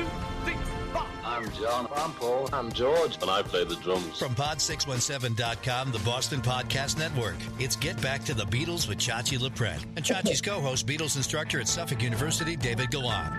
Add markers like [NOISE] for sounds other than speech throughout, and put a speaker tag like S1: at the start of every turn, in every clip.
S1: two, three, four.
S2: I'm John. I'm Paul. I'm George.
S3: And I play the drums.
S4: From Pod617.com, the Boston Podcast Network, it's Get Back to the Beatles with Chachi Loprete and Chachi's [LAUGHS] co host, Beatles instructor at Suffolk University, David Gallant.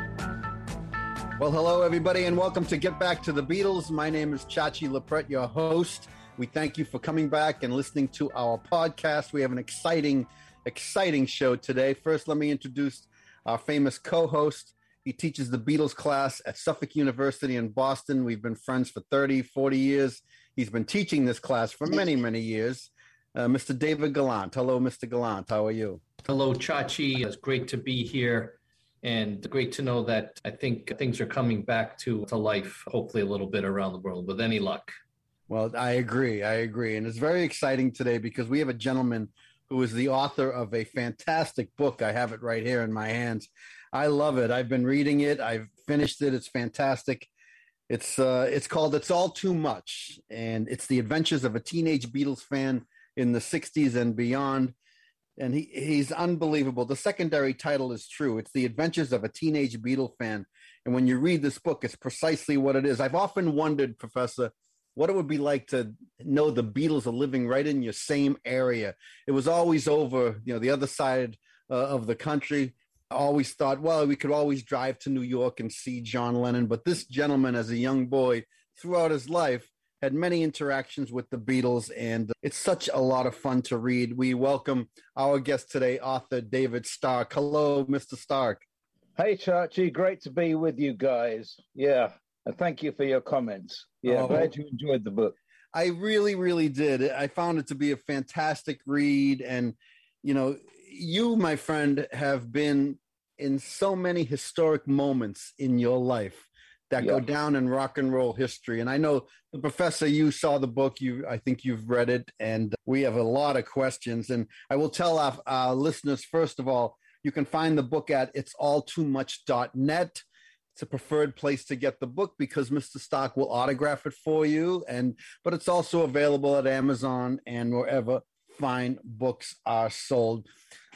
S5: Well, hello, everybody, and welcome to Get Back to the Beatles. My name is Chachi Loprete, your host. We thank you for coming back and listening to our podcast. We have an exciting, exciting show today. First, let me introduce our famous co host. He teaches the Beatles class at Suffolk University in Boston. We've been friends for 30, 40 years. He's been teaching this class for many, many years. Uh, Mr. David Gallant. Hello, Mr. Gallant. How are you?
S6: Hello, Chachi. It's great to be here and great to know that I think things are coming back to, to life, hopefully a little bit around the world with any luck.
S5: Well, I agree. I agree. And it's very exciting today because we have a gentleman who is the author of a fantastic book. I have it right here in my hands. I love it. I've been reading it. I've finished it. It's fantastic. It's uh, it's called "It's All Too Much," and it's the adventures of a teenage Beatles fan in the '60s and beyond. And he he's unbelievable. The secondary title is true. It's the adventures of a teenage Beatle fan. And when you read this book, it's precisely what it is. I've often wondered, Professor, what it would be like to know the Beatles are living right in your same area. It was always over, you know, the other side uh, of the country always thought, well, we could always drive to New York and see John Lennon. But this gentleman, as a young boy, throughout his life, had many interactions with the Beatles, and it's such a lot of fun to read. We welcome our guest today, author David Stark. Hello, Mr. Stark.
S7: Hey, Chachi, great to be with you guys. Yeah, and thank you for your comments. Yeah, oh, glad you enjoyed the book.
S5: I really, really did. I found it to be a fantastic read, and you know, you, my friend, have been in so many historic moments in your life that yeah. go down in rock and roll history. And I know the professor, you saw the book. You, I think you've read it, and we have a lot of questions. And I will tell our, our listeners first of all, you can find the book at it's all too much.net. It's a preferred place to get the book because Mr. Stark will autograph it for you. And but it's also available at Amazon and wherever fine books are sold.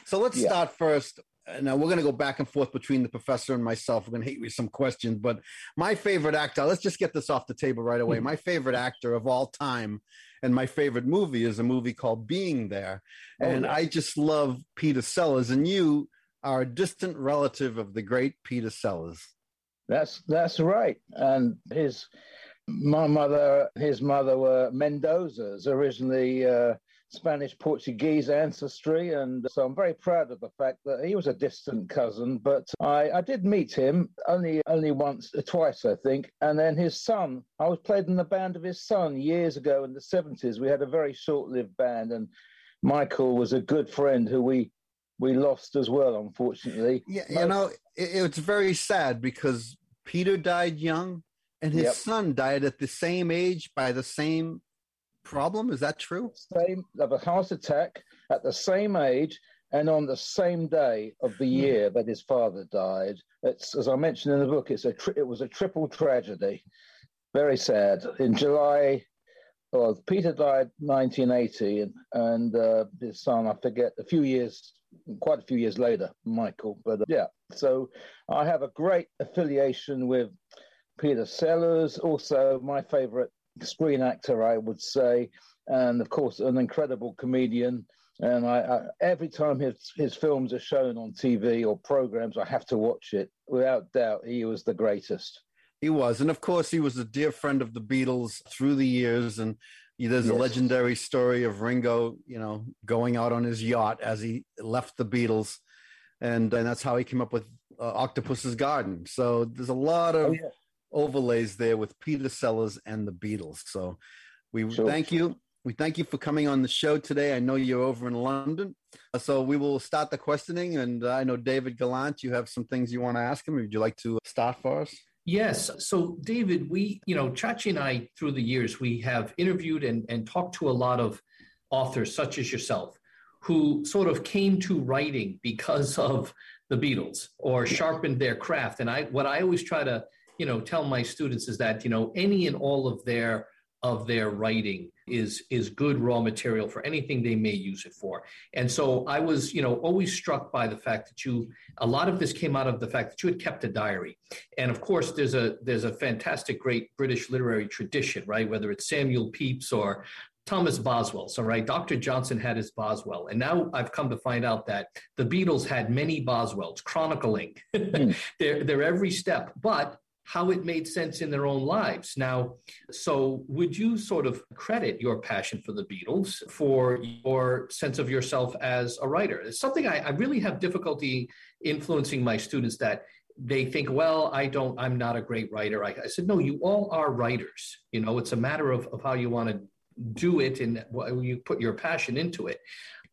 S5: So let's yeah. start first. Now we're going to go back and forth between the professor and myself. We're going to hit you with some questions, but my favorite actor. Let's just get this off the table right away. my favorite actor of all time, and my favorite movie is a movie called Being There, oh, and yeah. I just love Peter Sellers. And you are a distant relative of the great Peter Sellers.
S7: That's that's right, and his my mother, his mother were Mendozas originally. Uh, Spanish Portuguese ancestry. And so I'm very proud of the fact that he was a distant cousin. But I, I did meet him only only once, uh, twice, I think. And then his son, I was played in the band of his son years ago in the 70s. We had a very short lived band. And Michael was a good friend who we we lost as well, unfortunately.
S5: Yeah, you know, it, it's very sad because Peter died young and his yep. son died at the same age by the same problem. Is that true?
S7: Same of a heart attack at the same age and on the same day of the hmm. year that his father died. It's as I mentioned in the book. It's a tri- it was a triple tragedy. Very sad. In July, well, Peter died 1980, and, and uh, his son, I forget, a few years, quite a few years later, Michael. But uh, yeah, so I have a great affiliation with Peter Sellers. Also, my favorite screen actor, I would say, and of course, an incredible comedian. And I, I, every time his his films are shown on TV or programs, I have to watch it. Without doubt, he was the greatest.
S5: He was, and of course, he was a dear friend of the Beatles through the years. And there's yes. a legendary story of Ringo, you know, going out on his yacht as he left the Beatles, and and that's how he came up with uh, Octopus's Garden. So there's a lot of. Oh, yeah overlays there with Peter Sellers and the Beatles. So we sure. thank you. We thank you for coming on the show today. I know you're over in London. Uh, so we will start the questioning. And I know David Gallant, you have some things you want to ask him. Would you like to start for us?
S6: Yes. So, David, we, you know, Chachi and I, through the years, we have interviewed and, and talked to a lot of authors, such as yourself, who sort of came to writing because of the Beatles or sharpened their craft. And I, what I always try to you know tell my students is that you know any and all of their of their writing is is good raw material for anything they may use it for. And so I was, you know, always struck by the fact that you a lot of this came out of the fact that you had kept a diary. And of course there's a there's a fantastic great British literary tradition, right? Whether it's Samuel Pepys or Thomas Boswell. So, right, Dr. Johnson had his Boswell. And now I've come to find out that the Beatles had many Boswells chronicling mm. [LAUGHS] their, their every step. But how it made sense in their own lives. Now, so would you sort of credit your passion for the Beatles for your sense of yourself as a writer? It's something I, I really have difficulty influencing my students that they think, well, I don't, I'm not a great writer. I, I said, no, you all are writers. You know, it's a matter of, of how you want to do it and you put your passion into it.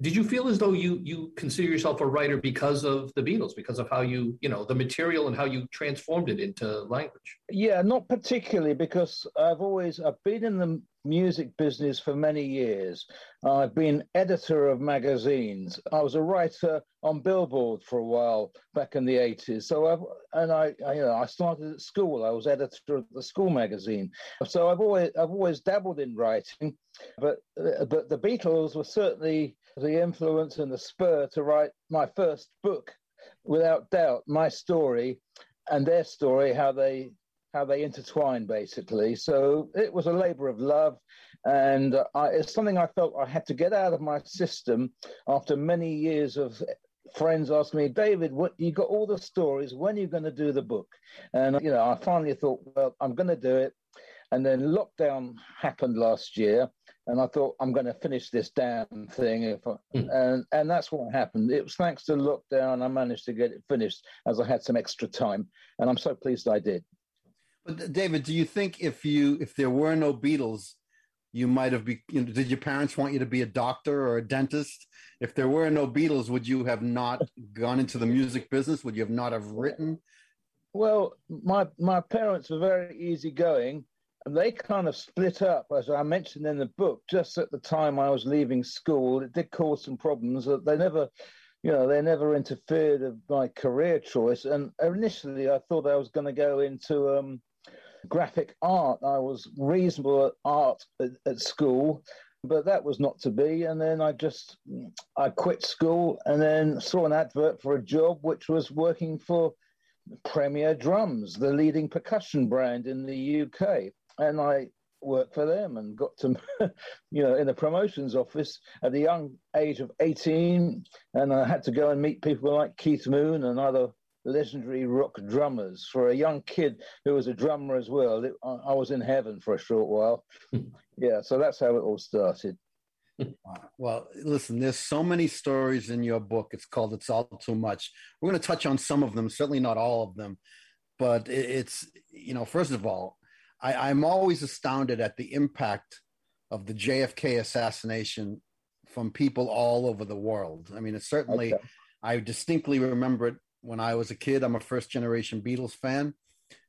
S6: Did you feel as though you you consider yourself a writer because of the Beatles, because of how you you know the material and how you transformed it into language?
S7: Yeah, not particularly because I've always I've been in the music business for many years. I've been editor of magazines. I was a writer on Billboard for a while back in the 80s. So I've and I, I, you know I started at school. I was editor of the school magazine. So I've always I've always dabbled in writing, but but the Beatles were certainly the influence and the spur to write my first book, without doubt, my story and their story, how they how they intertwine basically. So it was a labor of love, and I, it's something I felt I had to get out of my system after many years of friends asking me, David, what you got all the stories? When are you going to do the book? And you know, I finally thought, well, I'm going to do it. And then lockdown happened last year, and I thought I'm going to finish this damn thing. If I, mm. and and that's what happened. It was thanks to lockdown I managed to get it finished as I had some extra time, and I'm so pleased I did.
S5: But David, do you think if you if there were no Beatles, you might have be? You know, did your parents want you to be a doctor or a dentist? If there were no Beatles, would you have not [LAUGHS] gone into the music business? Would you have not have written?
S7: Well, my my parents were very easygoing, and they kind of split up, as I mentioned in the book. Just at the time I was leaving school, it did cause some problems. That they never you know, they never interfered with my career choice. And initially, I thought I was going to go into um, graphic art. I was reasonable at art at, at school, but that was not to be. And then I just I quit school and then saw an advert for a job which was working for Premier Drums, the leading percussion brand in the UK. And I worked for them and got to, [LAUGHS] you know, in the promotions office at the young age of 18. And I had to go and meet people like Keith Moon and other legendary rock drummers. For a young kid who was a drummer as well, it, I, was in heaven for a short while. Hmm. yeah, so that's how it all started.
S5: Well, listen, there's so many stories in your book. It's called It's All Too Much. We're going to touch on some of them, certainly not all of them. But it's, you know, first of all, I, I'm always astounded at the impact of the JFK assassination from people all over the world. I mean, it's certainly, okay. I distinctly remember it when I was a kid. I'm a first generation Beatles fan.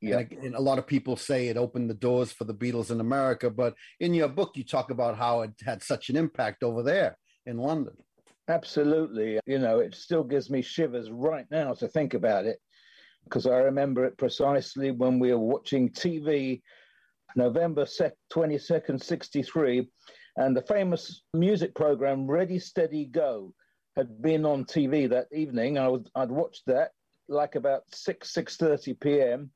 S5: Yeah. And, and, a lot of people say it opened the doors for the Beatles in America. But in your book, you talk about how it had such an impact over there in London.
S7: Absolutely. You know, it still gives me shivers right now to think about it because I remember it precisely when we were watching TV November 22nd, 63. And the famous music program Ready, Steady, Go had been on TV that evening. I would, I'd watched that like about 6, 6.30 p.m.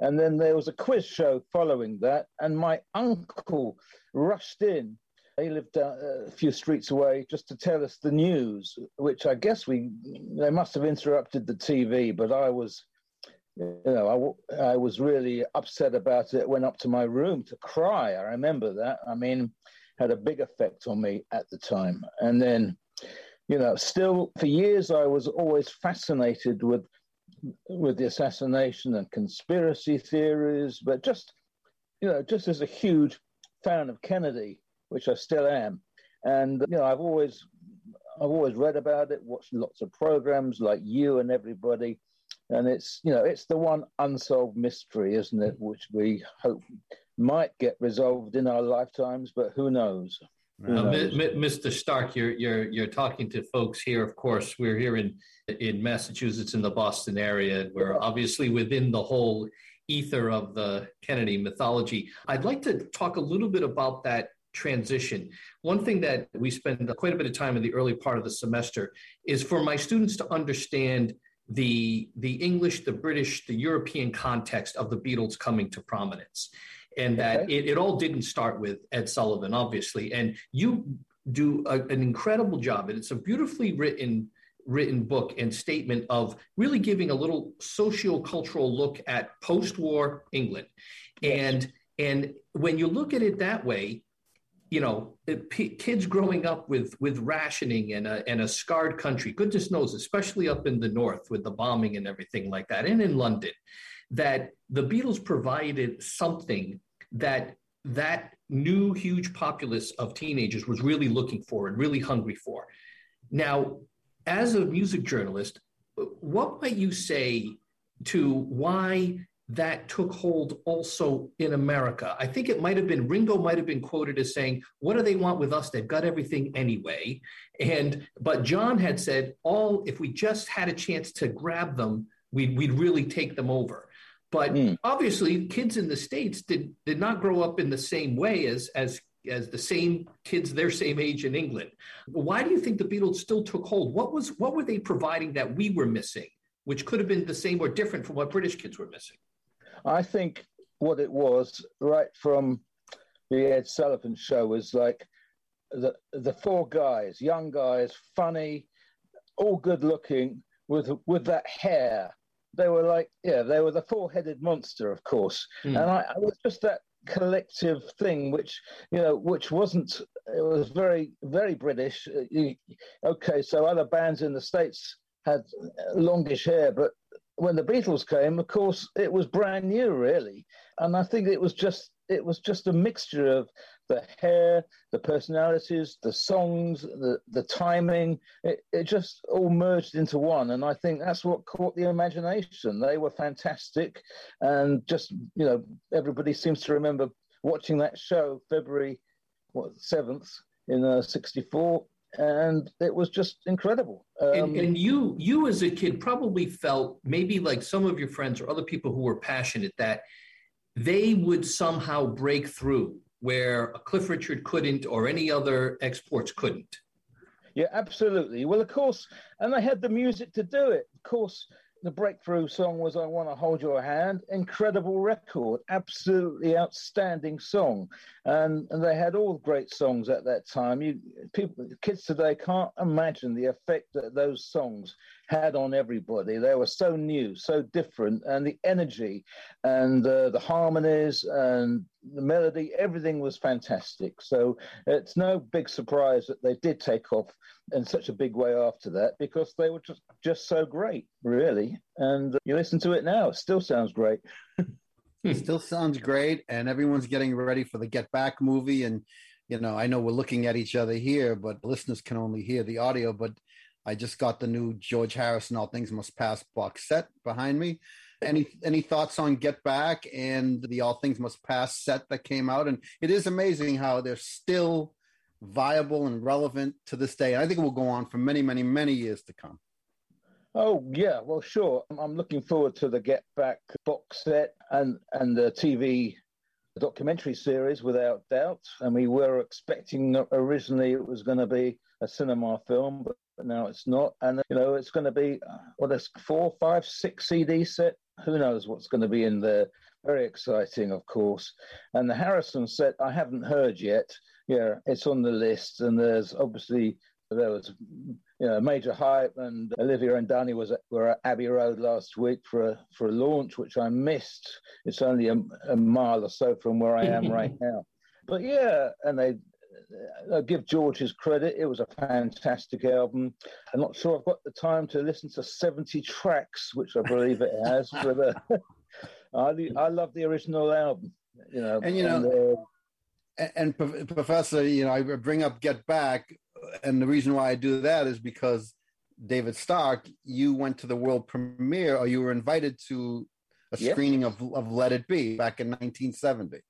S7: And then there was a quiz show following that. And my uncle rushed in. He lived uh, a few streets away just to tell us the news, which I guess we, they must have interrupted the TV, but I was you know, I, I was really upset about it. Went up to my room to cry. I remember that. I mean, had a big effect on me at the time. And then, you know, still for years I was always fascinated with with the assassination and conspiracy theories, but just you know, just as a huge fan of Kennedy, which I still am. And you know, I've always I've always read about it, watched lots of programs like you and everybody and it's you know it's the one unsolved mystery isn't it which we hope might get resolved in our lifetimes but who knows, who
S6: knows? mr stark you're you're you're talking to folks here of course we're here in in massachusetts in the boston area and we're obviously within the whole ether of the Kennedy mythology. I'd like to talk a little bit about that transition. One thing that we spend quite a bit of time in the early part of the semester is for my students to understand the the English, the British, the European context of the Beatles coming to prominence, and that okay. it, it all didn't start with Ed Sullivan, obviously. And you do a, an incredible job, and it's a beautifully written written book and statement of really giving a little socio-cultural look at post-war England, and and when you look at it that way, you know, uh, p- kids growing up with with rationing and a and a scarred country, goodness knows, especially up in the north with the bombing and everything like that, and in London, that the Beatles provided something that that new huge populace of teenagers was really looking for and really hungry for. Now, as a music journalist, uh, what might you say to why that took hold also in America. I think it might have been Ringo might have been quoted as saying, "What do they want with us? They've got everything anyway." And but John had said, "All if we just had a chance to grab them, we'd we'd really take them over." But mm. obviously, kids in the states did did not grow up in the same way as as as the same kids their same age in England. Why do you think the Beatles still took hold? What was what were they providing that we were missing, which could have been the same or different from what British kids were missing?
S7: I think what it was right from the Ed Sullivan show was like the the four guys, young guys, funny, all good looking, with with that hair. They were like, yeah, they were the four headed monster, of course, mm. and I, I was just that collective thing, which you know, which wasn't. It was very very British. Uh, okay, so other bands in the states had longish hair, but when the Beatles came, of course, it was brand new, really, and I think it was just it was just a mixture of the hair, the personalities, the songs, the the timing. It, it just all merged into one, and I think that's what caught the imagination. They were fantastic, and just you know, everybody seems to remember watching that show February what seventh in uh, '64 and it was just incredible.
S6: Um, and, and, you, you as a kid, probably felt maybe like some of your friends or other people who were passionate that they would somehow break through where Cliff Richard couldn't or any other exports couldn't.
S7: Yeah, absolutely. Well, of course, and they had the music to do it. Of course, the breakthrough song was I Want to Hold Your Hand. Incredible record, absolutely outstanding song. And, and they had all great songs at that time. You people kids today can't imagine the effect that those songs had on everybody. They were so new, so different, and the energy and uh, the harmonies and the melody, everything was fantastic. So it's no big surprise that they did take off in such a big way after that because they were just, just so great, really. And you listen to it now, it still sounds great.
S5: it [LAUGHS] still sounds great, and everyone's getting ready for the Get Back movie. And you know, I know we're looking at each other here, but listeners can only hear the audio. But I just got the new George Harrison All Things Must Pass box set behind me. Any any thoughts on Get Back and the All Things Must Pass set that came out? And it is amazing how they're still viable and relevant to this day. I think it will go on for many, many, many years to come.
S7: Oh yeah, well sure. I'm looking forward to the Get Back box set and and the TV documentary series without doubt. And we were expecting originally it was going to be a cinema film, but now it's not. And you know, it's going to be what is four, five, six CD set. Who knows what's going to be in there? Very exciting, of course. And the Harrison set, I haven't heard yet. Yeah, it's on the list, and there's obviously there was you know major hype, and Olivia and Dhani was at, were at Abbey Road last week for a for a launch, which I missed. It's only a, a mile or so from where I am [LAUGHS] right now. But yeah, and they I uh, give George his credit. It was a fantastic album. I'm not sure I've got the time to listen to 70 tracks, which I believe it has, [LAUGHS] but uh, [LAUGHS] I, I love the original album. You know,
S5: and you know, and, uh, and, Professor, you know, I bring up Get Back, and the reason why I do that is because David Stark, you went to the world premiere, or you were invited to a screening of, of Let It Be back in 1970.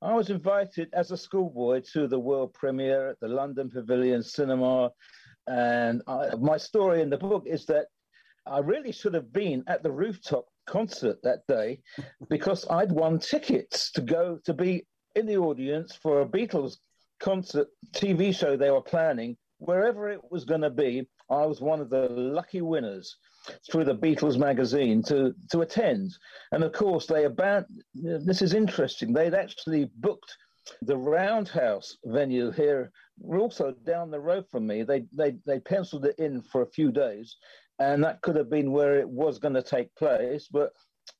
S7: I was invited as a schoolboy to the world premiere at the London Pavilion Cinema. And I, my story in the book is that I really should have been at the rooftop concert that day [LAUGHS] because I'd won tickets to go to be in the audience for a Beatles concert TV show they were planning. Wherever it was going to be, I was one of the lucky winners through the Beatles magazine to, to attend. And of course, they about this is interesting, they'd actually booked the Roundhouse venue here, also down the road from me. They, they, they penciled it in for a few days, and that could have been where it was going to take place. But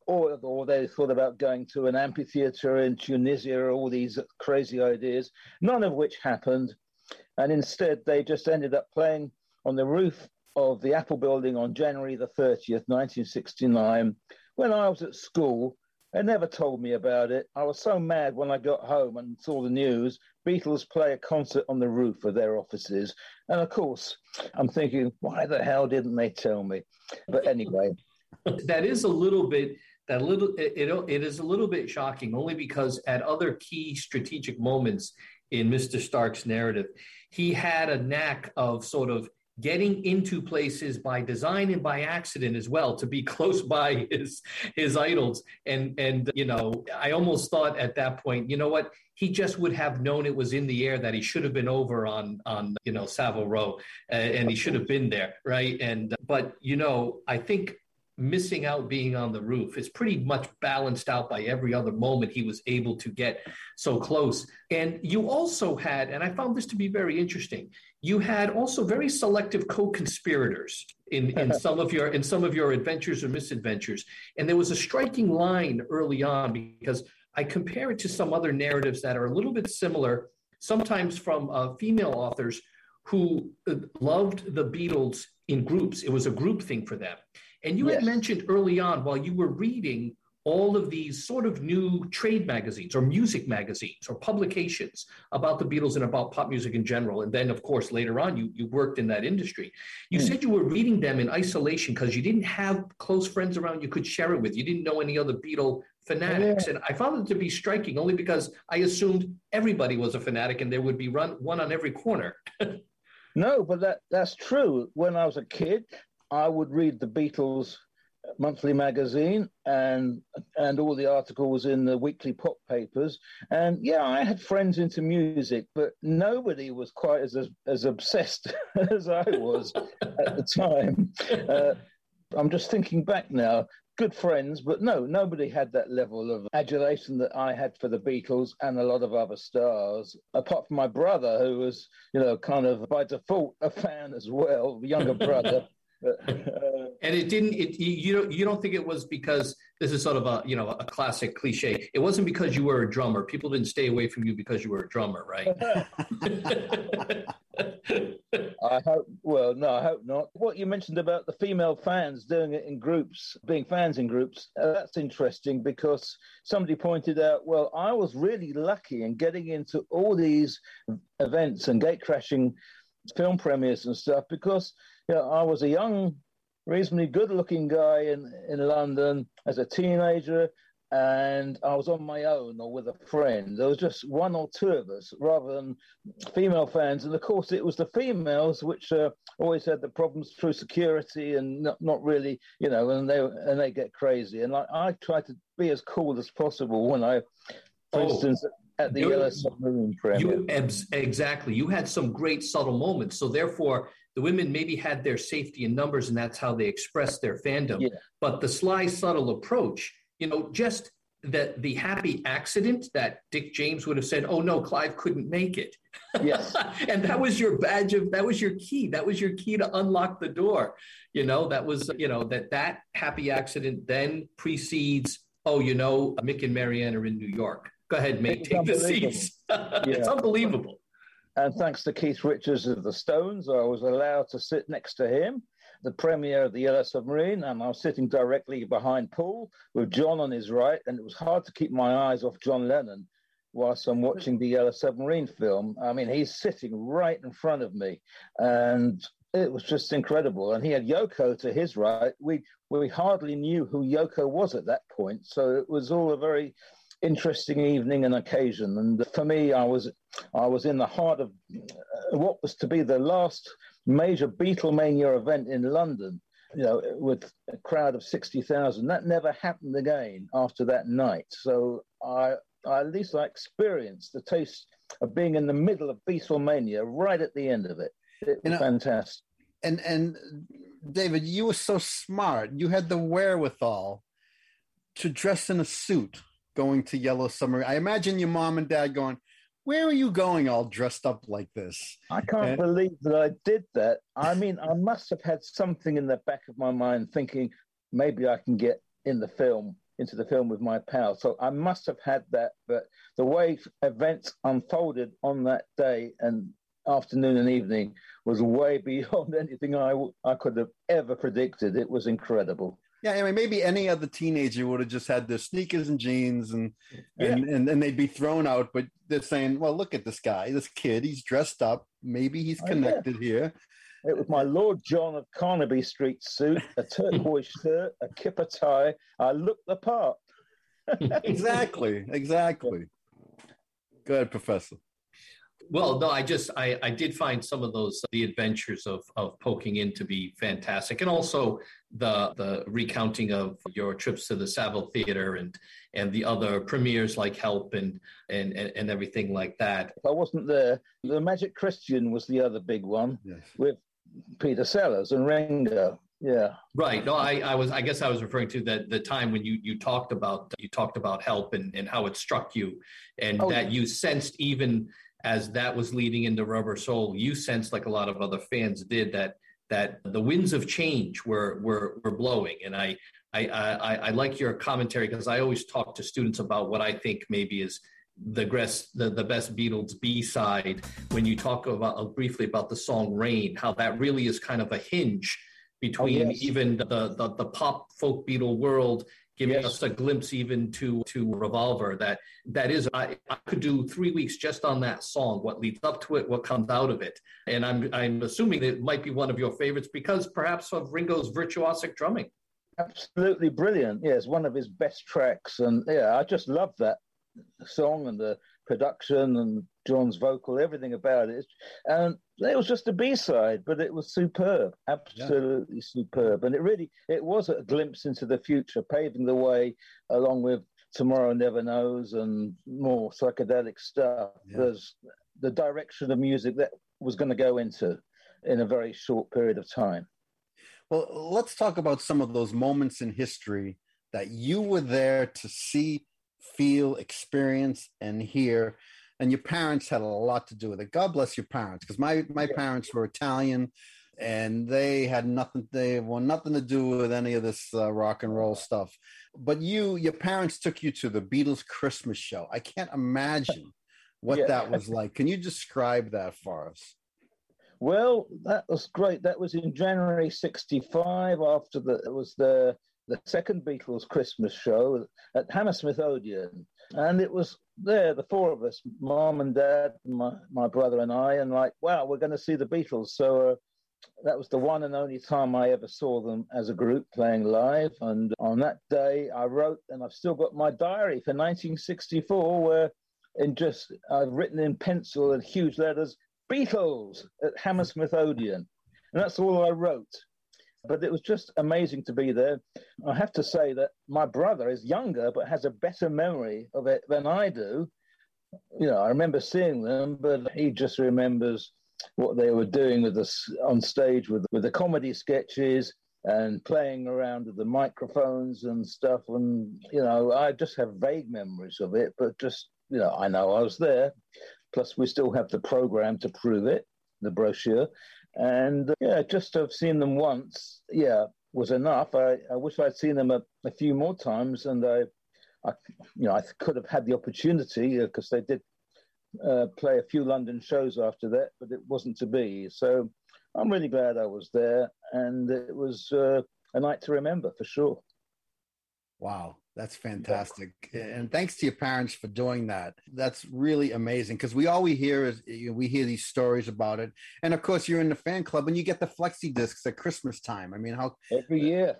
S7: or, or they thought about going to an amphitheater in Tunisia, or all these crazy ideas, none of which happened. And instead, they just ended up playing on the roof of the Apple building on January the 30th, 1969, when I was at school. They never told me about it. I was so mad when I got home and saw the news. Beatles play a concert on the roof of their offices. And of course, I'm thinking, why the hell didn't they tell me? But anyway. [LAUGHS]
S6: that is a little bit that little it, it, is a little bit shocking only because at other key strategic moments in Mr. Stark's narrative, he had a knack of sort of getting into places by design and by accident as well to be [LAUGHS] close by his his idols. And and you know i almost thought at that point you know what? He just would have known it was in the air that he should have been over on on you know savile row and, and he should have been there right? And but you know i think missing out being on the roof is pretty much balanced out by every other moment he was able to get so close. And you also had, and I found this to be very interesting, you had also very selective co-conspirators in, in [LAUGHS] some of your in some of your adventures or misadventures. And there was a striking line early on because I compare it to some other narratives that are a little bit similar, sometimes from uh, female authors who uh, loved the Beatles in groups. It was a group thing for them. And you yes. had mentioned early on while you were reading all of these sort of new trade magazines or music magazines or publications about the Beatles and about pop music in general. And then, of course, later on, you, you worked in that industry. You mm. said you were reading them in isolation because you didn't have close friends around you could share it with. You didn't know any other Beatle fanatics. Yeah. And I found it to be striking only because I assumed everybody was a fanatic and there would be run, one on every corner. [LAUGHS]
S7: no, but that, that's true. When I was a kid, I would read the Beatles monthly magazine and and all the articles in the weekly pop papers. And yeah i had friends into music but nobody was quite as as, obsessed [LAUGHS] as i was at the time. Uh, i'm just thinking back now. Good friends but no nobody had that level of adulation that i had for the beatles and a lot of other stars apart from my brother who was you know kind of by default a fan as well younger [LAUGHS] brother
S6: and it didn't. It, you don't. You don't think it was because this is sort of a you know a classic cliche. It wasn't because you were a drummer. People didn't stay away from you because you were a drummer, right? [LAUGHS]
S7: I hope. Well, no, I hope not. What you mentioned about the female fans doing it in groups, being fans in groups, uh, that's interesting because somebody pointed out. Well, I was really lucky in getting into all these events and gate crashing film premieres and stuff because yeah, I was a young, reasonably good-looking guy in in London as a teenager, and I was on my own or with a friend. There was just one or two of us, rather than female fans. And of course, it was the females which uh, always had the problems through security and not, not really, you know, and they and they get crazy. And I, I try to be as cool as possible when I, for oh. instance, at the Yellow Submarine premiere.
S6: You, exactly. You had some great subtle moments. So therefore, the women maybe had their safety in numbers and that's how they expressed their fandom. Yeah. But the sly, subtle approach, you know, just the the happy accident that Dick James would have said, "Oh no, Clive couldn't make it."
S7: Yes, [LAUGHS]
S6: and that was your badge of that was your key. That was your key to unlock the door. You know, that was you know that that happy accident then precedes. Oh, you know, Mick and Marianne are in New York. Go ahead, mate. Take the seats. [LAUGHS] yeah. It's unbelievable.
S7: And thanks to Keith Richards of the Stones, I was allowed to sit next to him, the premier of the Yellow Submarine, and I was sitting directly behind Paul with John on his right. And it was hard to keep my eyes off John Lennon whilst I'm watching the Yellow Submarine film. I mean, he's sitting right in front of me. And it was just incredible. And he had Yoko to his right. We we hardly knew who Yoko was at that point. So it was all a very interesting evening and occasion. And for me, I was I was in the heart of uh, what was to be the last major Beatlemania event in London. you know, with a crowd of 60,000. That never happened again after that night. So I, I at least I experienced the taste of being in the middle of Beatlemania right at the end of it. It was
S5: You know-
S7: fantastic.
S5: And and David, you were so smart. You had the wherewithal to dress in a suit going to Yellow Submarine. I imagine your mom and dad going, "Where are you going all dressed up like this?"
S7: I can't
S5: And-
S7: believe that I did that. I mean, I must have had something in the back of my mind thinking maybe I can get in the film, into the film with my pal. So I must have had that. But the way events unfolded on that day and afternoon and evening was way [LAUGHS] beyond anything I, w- I could have ever predicted. It was incredible.
S5: Yeah, I mean, maybe any other teenager would have just had their sneakers and jeans, and and, and and they'd be thrown out. But they're saying, "Well, look at this guy, this kid. He's dressed up. Maybe he's
S7: Oh, yeah.
S5: connected here."
S7: It was my Lord John of Carnaby Street suit, a [LAUGHS] turquoise shirt, a kipper tie. I looked the part. [LAUGHS]
S5: Exactly, exactly. Go ahead, Professor.
S6: Well, no, I just I, I did find some of those the adventures of of poking in to be fantastic, and also the the recounting of your trips to the Savile Theater and and the other premieres like Help and and and, and everything like that.
S7: I wasn't there, The Magic Christian was the other big one
S5: Yes.
S7: with Peter Sellers and Ringo. Yeah.
S6: Right. No, I, I was I guess I was referring to that the time when you you talked about you talked about help and, and how it struck you and
S7: Oh,
S6: that you sensed even as that was leading into Rubber Soul, you sensed like a lot of other fans did that that the winds of change were were were blowing. And I I I, I like your commentary because I always talk to students about what I think maybe is the best the, the best Beatles B side when you talk about uh, briefly about the song Rain, how that really is kind of a hinge between
S7: Oh, yes.
S6: even the, the the pop folk Beatle world, giving
S7: Yes.
S6: us a glimpse even to to Revolver. That that is, I, I could do three weeks just on that song. What leads up to it, what comes out of it, and I'm I'm assuming it might be one of your favorites because perhaps of Ringo's virtuosic drumming.
S7: Absolutely brilliant. Yeah, it's one of his best tracks. And yeah, I just love that song and the production and John's vocal, everything about it. And it was just a B side, but it was superb, absolutely superb. And it really, it was a glimpse into the future, paving the way along with Tomorrow Never Knows and more psychedelic stuff.
S5: Yeah.
S7: There's the direction of music that was going to go into in a very short period of time.
S5: Well, let's talk about some of those moments in history that you were there to see, feel, experience, and hear. And your parents had a lot to do with it. God bless your parents, because my my parents were Italian, and they had nothing. They want nothing to do with any of this uh, rock and roll stuff. But you, your parents took you to the Beatles Christmas show. I can't imagine [LAUGHS] what
S7: Yeah.
S5: that was [LAUGHS] like. Can you describe that for us?
S7: Well, that was great. That was in January '65. After the it was the the second Beatles Christmas show at Hammersmith Odeon, and it was there the four of us, mom and dad, my my brother and I, and like, wow, we're going to see the Beatles. So. Uh, that was the one and only time I ever saw them as a group playing live. And on that day, I wrote, and I've still got my diary for 1964, where in just I've written in pencil in huge letters, Beatles at Hammersmith Odeon. And that's all I wrote. But it was just amazing to be there. I have to say that my brother is younger, but has a better memory of it than I do. You know, I remember seeing them, but he just remembers what they were doing with us on stage with, with the comedy sketches and playing around with the microphones and stuff. And, you know, I just have vague memories of it, but just, you know, I know I was there. Plus, we still have the program to prove it, the brochure. And uh, yeah, just to have seen them once, yeah, was enough. I, I wish I'd seen them a, a few more times, and I, I, you know, I could have had the opportunity because they did uh, play a few London shows after that, but it wasn't to be. So I'm really glad I was there, and it was uh, a night to remember for sure.
S5: Wow, that's fantastic. And thanks to your parents for doing that. That's really amazing because we all we hear is you know, we hear these stories about it. And of course, you're in the fan club and you get the flexi discs at Christmas time. I mean, how
S7: Every uh, year,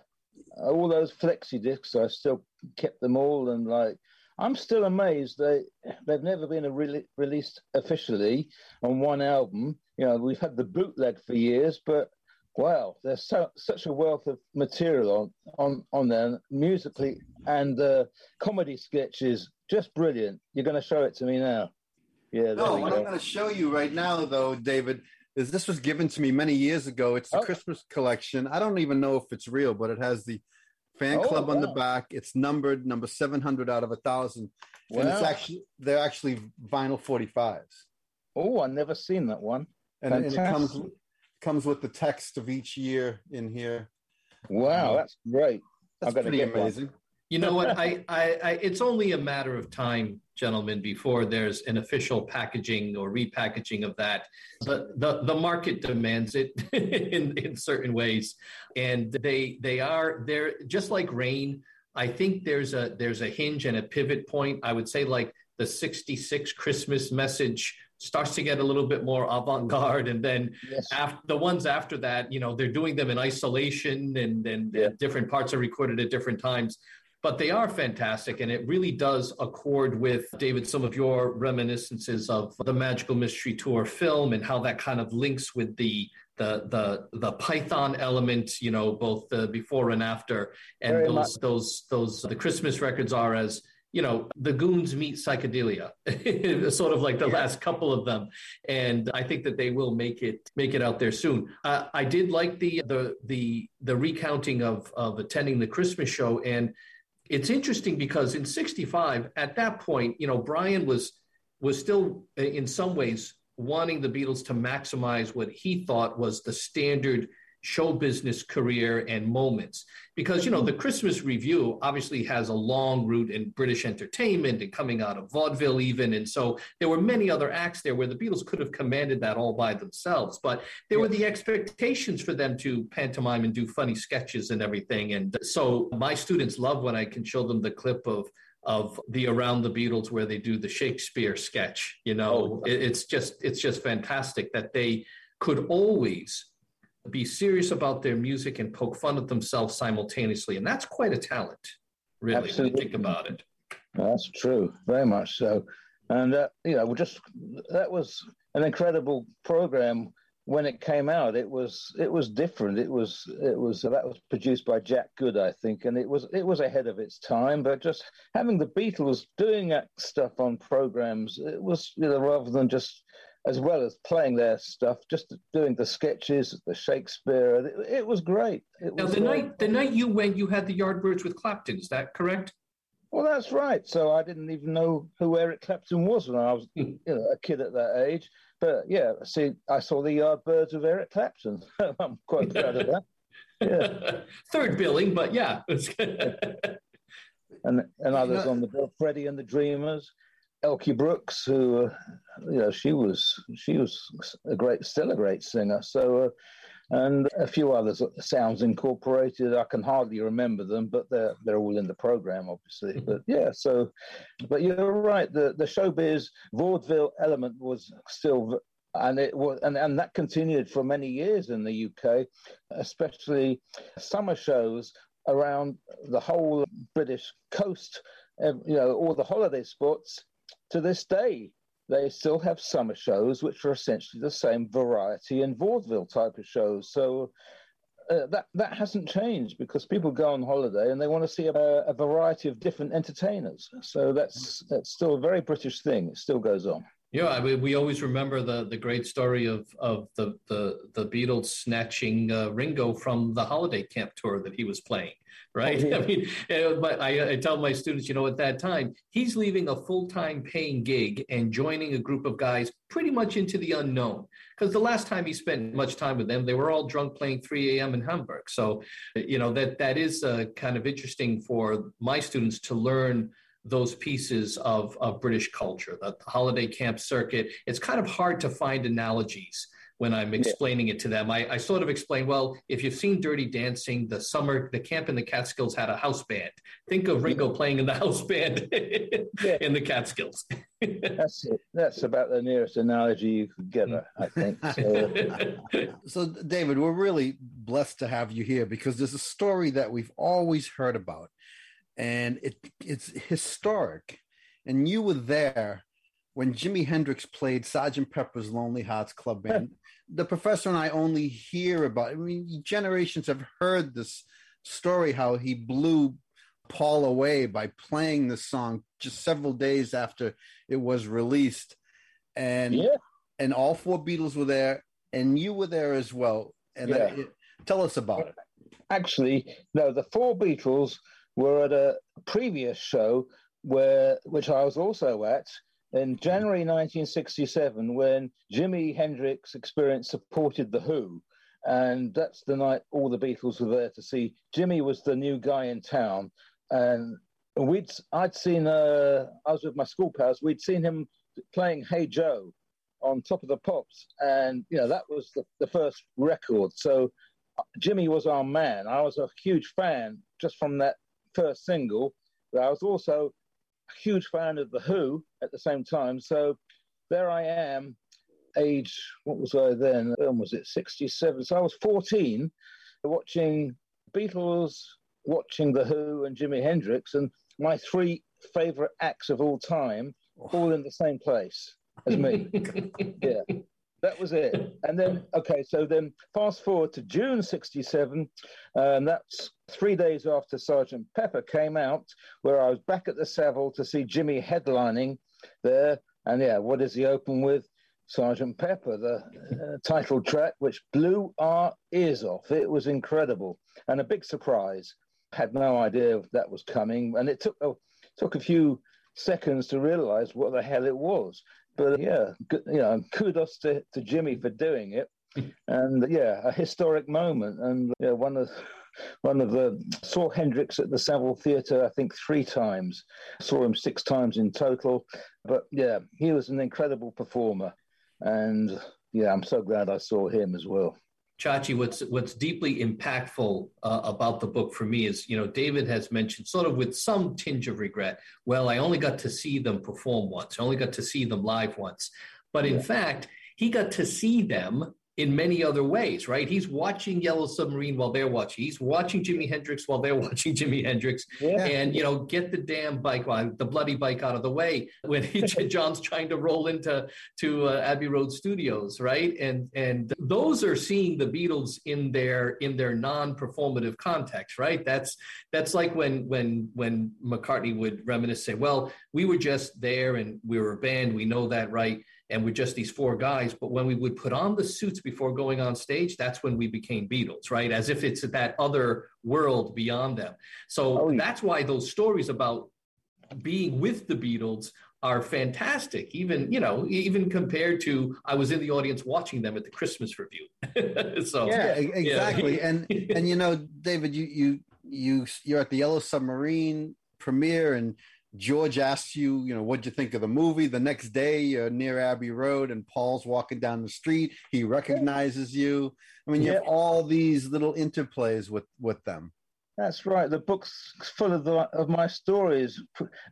S7: all those flexi discs, I still kept them all, and like I'm still amazed they they've never been a re- released officially on one album. You know, we've had the bootleg for years, but Wow, there's so, such a wealth of material on on on there musically and uh, comedy sketches, just brilliant. You're going to show it to me now. Yeah.
S5: No, what go. I'm going to show you right now, though, David, is this was given to me many years ago. It's the oh. Christmas collection. I don't even know if it's real, but it has the fan oh, club wow. on the back. It's numbered number 700 out of a thousand. Wow. And it's actually, they're actually vinyl 45s.
S7: Oh, I've never seen that one.
S5: And, and, it comes comes with the text of each year in here.
S7: Wow, uh, that's great.
S5: That's pretty amazing. One.
S6: You know what? [LAUGHS] I, I, I, it's only a matter of time, gentlemen, before there's an official packaging or repackaging of that. The the, the market demands it [LAUGHS] in, in certain ways, and they they are they're just like rain. I think there's a there's a hinge and a pivot point. I would say like the '66 Christmas message starts to get a little bit more avant-garde and then yes. after the ones after that you know they're doing them in isolation and and, yeah. different parts are recorded at different times but they are fantastic and it really does accord with david some of your reminiscences of the magical mystery tour film and how that kind of links with the the the the python element you know both the before and after and Very those much. those those the christmas records are as you know, the goons meet psychedelia, [LAUGHS] sort of like the yeah. last couple of them, and I think that they will make it make it out there soon. Uh, I did like the the the the recounting of of attending the Christmas show, and it's interesting because in '65, at that point, you know, Brian was was still in some ways wanting the Beatles to maximize what he thought was the standard show business career and moments. Because you know the mm-hmm. christmas revue obviously has a long route in british entertainment and coming out of vaudeville even. And so there were many other acts there where the beatles could have commanded that all by themselves. But there were the expectations for them to pantomime and do funny sketches and everything. And so my students love when i can show them the clip of of the around the beatles where they do the shakespeare sketch you know? Oh. it's just it's just fantastic that they could always be serious about their music and poke fun at themselves simultaneously. And that's quite a talent, really, Absolutely. when you think about it.
S7: That's true, very much so. And, uh, you know, just that was an incredible program when it came out. It was it was different. It was it was that was produced by Jack Good, I think, and it was it was ahead of its time. But just having the Beatles doing that stuff on programs, it was you know rather than just as well as playing their stuff, just doing the sketches, the Shakespeare. It, it was great. It
S6: now, the night the night you went, you had the Yardbirds with Clapton. Is that correct?
S7: Well, that's right. So I didn't even know who Eric Clapton was when I was hmm. you know, a kid at that age. But yeah, see, I saw the Yardbirds of Eric Clapton. [LAUGHS] I'm quite proud of that.
S6: Yeah. [LAUGHS] Third billing, but yeah. [LAUGHS]
S7: and and others on the bill, Freddie and the Dreamers. Elkie Brooks, who, uh, you know, she was she was a great, still a great singer. So, uh, and a few others, Sounds Incorporated. I can hardly remember them, but they're they're all in the program, obviously. Mm-hmm. But yeah, so, but you're right. The the showbiz vaudeville element was still. And it was, and, and that continued for many years in the UK, especially summer shows around the whole British coast you know, all the holiday spots to this day, they still have summer shows, which are essentially the same variety and vaudeville type of shows. So uh, that that hasn't changed because people go on holiday and they want to see a, a, variety of different entertainers. So that's that's still a very British thing. It still goes on.
S6: Yeah, I mean, we always remember the the great story of of the the the Beatles snatching uh, Ringo from the holiday camp tour that he was playing right? [LAUGHS] Oh, yeah. I mean, but I, I, tell my students, you know, at that time, he's leaving a full time paying gig and joining a group of guys pretty much into the unknown. Because the last time he spent much time with them, they were all drunk playing 3 a.m. in Hamburg. So, you know, that that is uh, kind of interesting for my students to learn those pieces of, of British culture, the holiday camp circuit. It's kind of hard to find analogies when I'm explaining yeah. it to them. I, I, sort of explain, well, if you've seen Dirty Dancing, the summer, the camp in the Catskills had a house band. Think of Ringo playing in the house band [LAUGHS] yeah. in the Catskills. [LAUGHS]
S7: that's it. That's about the nearest analogy you could get, I think.
S5: So. [LAUGHS] so, David, we're really blessed to have you here because there's a story that we've always heard about, and it it's historic. And you were there when Jimi Hendrix played Sergeant Pepper's Lonely Hearts Club Band, [LAUGHS] the professor and I only hear about. I mean, generations have heard this story how he blew Paul away by playing the song just several days after it was released, and
S7: Yeah.
S5: and all four Beatles were there, and you were there as well. And
S7: Yeah.
S5: I- tell us about it.
S7: Actually, no, the four Beatles were at a previous show where, which I was also at in January 1967, when Jimi Hendrix Experience supported the Who, and that's the night all the Beatles were there to see. Jimi was the new guy in town, and we'd I'd seen uh, I was with my school pals. We'd seen him playing Hey Joe on Top of the Pops, and you know that was the, the first record. So Jimi was our man. I was a huge fan just from that first single. But I was also a huge fan of The Who at the same time. So there I am, age, what was I then? When was it? 67. So I was 14, watching Beatles, watching The Who and Jimi Hendrix, and my three favorite acts of all time all in the same place as me. [LAUGHS] yeah, that was it. And then, okay, so then fast forward to June 67, and that's three days after Sergeant Pepper came out, where I was back at the Saville to see Jimi headlining there. And yeah, what does he open with? Sergeant Pepper, the uh, title track, which blew our ears off. It was incredible and a big surprise. Had no idea that was coming, and it took a, took a few seconds to realize what the hell it was. But yeah, good, you know, kudos to, to Jimi for doing it. [LAUGHS] And yeah, a historic moment. And yeah, one of one of the saw Hendrix at the Saville Theatre, I think three times. Saw him six times in total. But yeah, he was an incredible performer. And yeah, I'm so glad I saw him as well.
S6: Chachi, what's what's deeply impactful uh, about the book for me is, you know, David has mentioned sort of with some tinge of regret. Well, I only got to see them perform once. I only got to see them live once. But in
S7: Yeah.
S6: fact, he got to see them in many other ways, right? He's watching Yellow Submarine while they're watching. He's watching Jimi Hendrix while they're [LAUGHS] watching Jimi Hendrix.
S7: Yeah.
S6: And you know, get the damn bike, well, the bloody bike out of the way [LAUGHS] when he, [LAUGHS] John's trying to roll into to uh, Abbey Road Studios, right? And and those are seeing the Beatles in their in their non-performative context, right? That's that's like when when when McCartney would reminisce, say, "Well, we were just there and we were a band, we know that, right?" And we're just these four guys. But when we would put on the suits before going on stage, that's when we became Beatles, right? As if it's that other world beyond them. So
S7: Oh, yeah.
S6: that's why those stories about being with the Beatles are fantastic. Even you know, even compared to I was in the audience watching them at the Christmas revue. [LAUGHS] so
S5: yeah, exactly.
S6: Yeah.
S5: and and you know, David, you you you you're at the Yellow Submarine premiere, and George asks you, you know, what'd you think of the movie? The next day, you're near Abbey Road, and Paul's walking down the street. He recognizes you. I mean, you have all these little interplays with with them.
S7: That's right. The book's full of the, of my stories,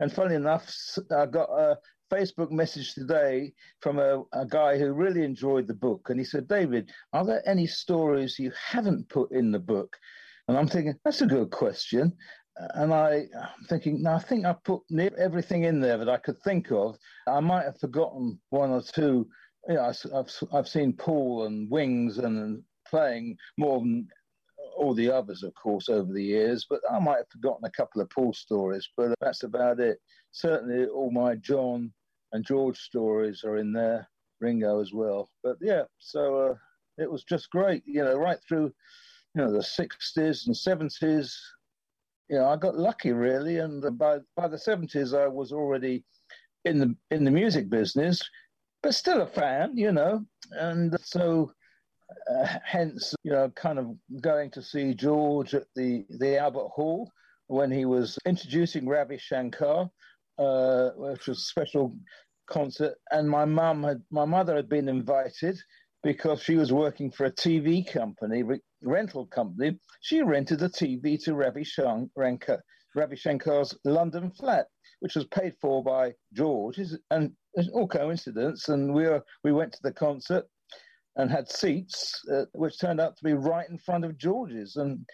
S7: and funny enough, I got a Facebook message today from a, a guy who really enjoyed the book, and he said, "David, are there any stories you haven't put in the book?" And I'm thinking that's a good question, and I, I'm thinking, no, I think I put everything in there that I could think of. I might have forgotten one or two. You know, I, have I've seen Paul and Wings and playing more than all the others, of course, over the years, but I might have forgotten a couple of Paul stories, but that's about it. Certainly, all my John and George stories are in there, Ringo as well. But yeah, so uh, it was just great, you know, right through, you know, the 60s and 70s. You know, I got lucky really, and by by the 70s, I was already in the in the music business, but still a fan, you know, and so uh, hence, you know, kind of going to see George at the, the Albert Hall when he was introducing Ravi Shankar, uh, which was a special concert. And my mum had, my mother had been invited because she was working for a TV company, re- rental company. She rented a TV to Ravi, Ravi Shankar's London flat, which was paid for by George. And it's all coincidence. And we were, we went to the concert and had seats, uh, which turned out to be right in front of George's. And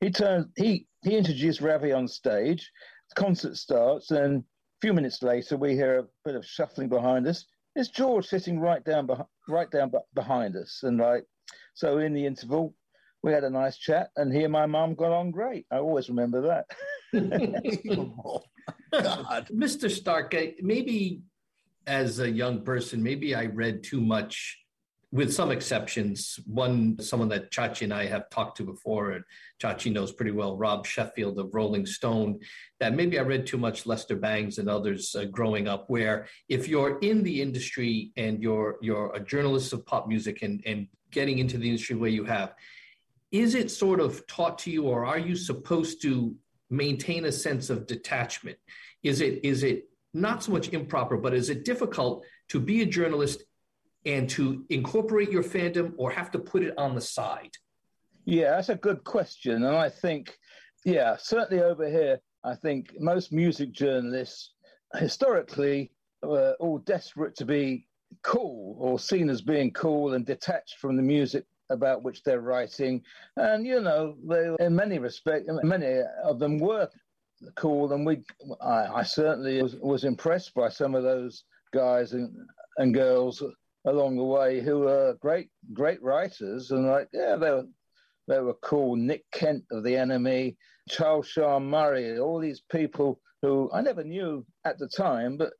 S7: he turned he he introduced Ravi on stage. The concert starts, and a few minutes later, we hear a bit of shuffling behind us. It's George sitting right down, beh- right down behind us, and like so. In the interval, we had a nice chat, and he and my mum got on great. I always remember that. [LAUGHS]
S6: God. Mr. Stark, maybe as a young person, maybe I read too much with some exceptions. One, someone that Chachi and I have talked to before, and Chachi knows pretty well, Rob Sheffield of Rolling Stone, that maybe I read too much Lester Bangs and others uh, growing up, where if you're in the industry and you're, you're a journalist of pop music and, and getting into the industry where you have, is it sort of taught to you or are you supposed to maintain a sense of detachment? Is it, is it not so much improper, but is it difficult to be a journalist and to incorporate your fandom or have to put it on the side?
S7: Yeah, that's a good question. And I think, yeah, certainly over here, I think most music journalists historically were all desperate to be cool or seen as being cool and detached from the music about which they're writing. And, you know, they, in many respects, many of them were cool. And we, I, I certainly was, was impressed by some of those guys and, and girls along the way who were great, great writers, and like, yeah, they were they were cool. Nick Kent of the NME, Charles Shaar Murray, all these people who I never knew at the time, but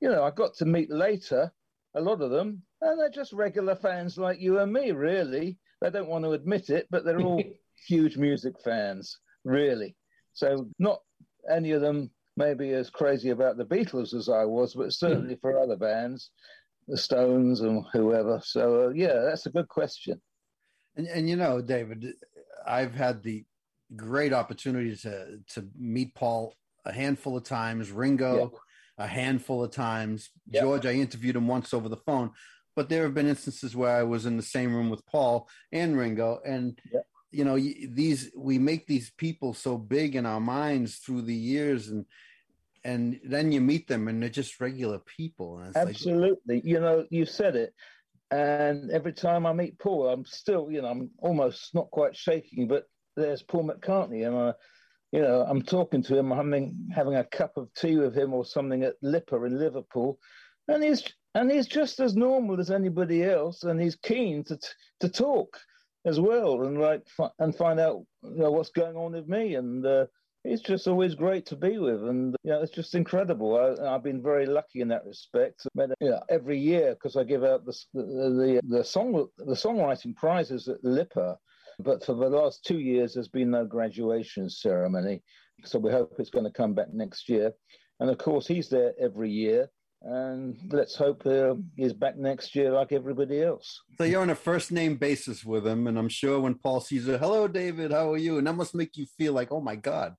S7: you know, I got to meet later, a lot of them, and they're just regular fans like you and me, really. They don't want to admit it, but they're all [LAUGHS] huge music fans, really. So not any of them maybe as crazy about the Beatles as I was, but certainly hmm. for other bands, the Stones and whoever. So uh, yeah, that's a good question.
S5: And and you know, David, I've had the great opportunity to to meet Paul a handful of times, Ringo yeah. a handful of times. Yeah. George, I interviewed him once over the phone, but there have been instances where I was in the same room with Paul and Ringo, and yeah. you know, these we make these people so big in our minds through the years, and and then you meet them and they're just regular people.
S7: Absolutely. Like... you know, you said it. And every time I meet Paul, I'm still, you know, I'm almost not quite shaking, but there's Paul McCartney. And I, you know, I'm talking to him, I'm having, having a cup of tea with him or something at LIPA in Liverpool. And he's, and he's just as normal as anybody else. And he's keen to, to talk as well and like, and find out, you know, what's going on with me. And, uh, he's just always great to be with, and you know, it's just incredible. I, have been very lucky in that respect. But, you know, every year, because I give out the, the the song the songwriting prizes at LIPA, but for the last two years, there's been no graduation ceremony. So we hope it's going to come back next year. And of course, he's there every year. And let's hope uh, he's back next year like everybody else.
S5: So you're on a first name basis with him. And I'm sure when Paul sees you, hello, David, how are you? And that must make you feel like, oh my God,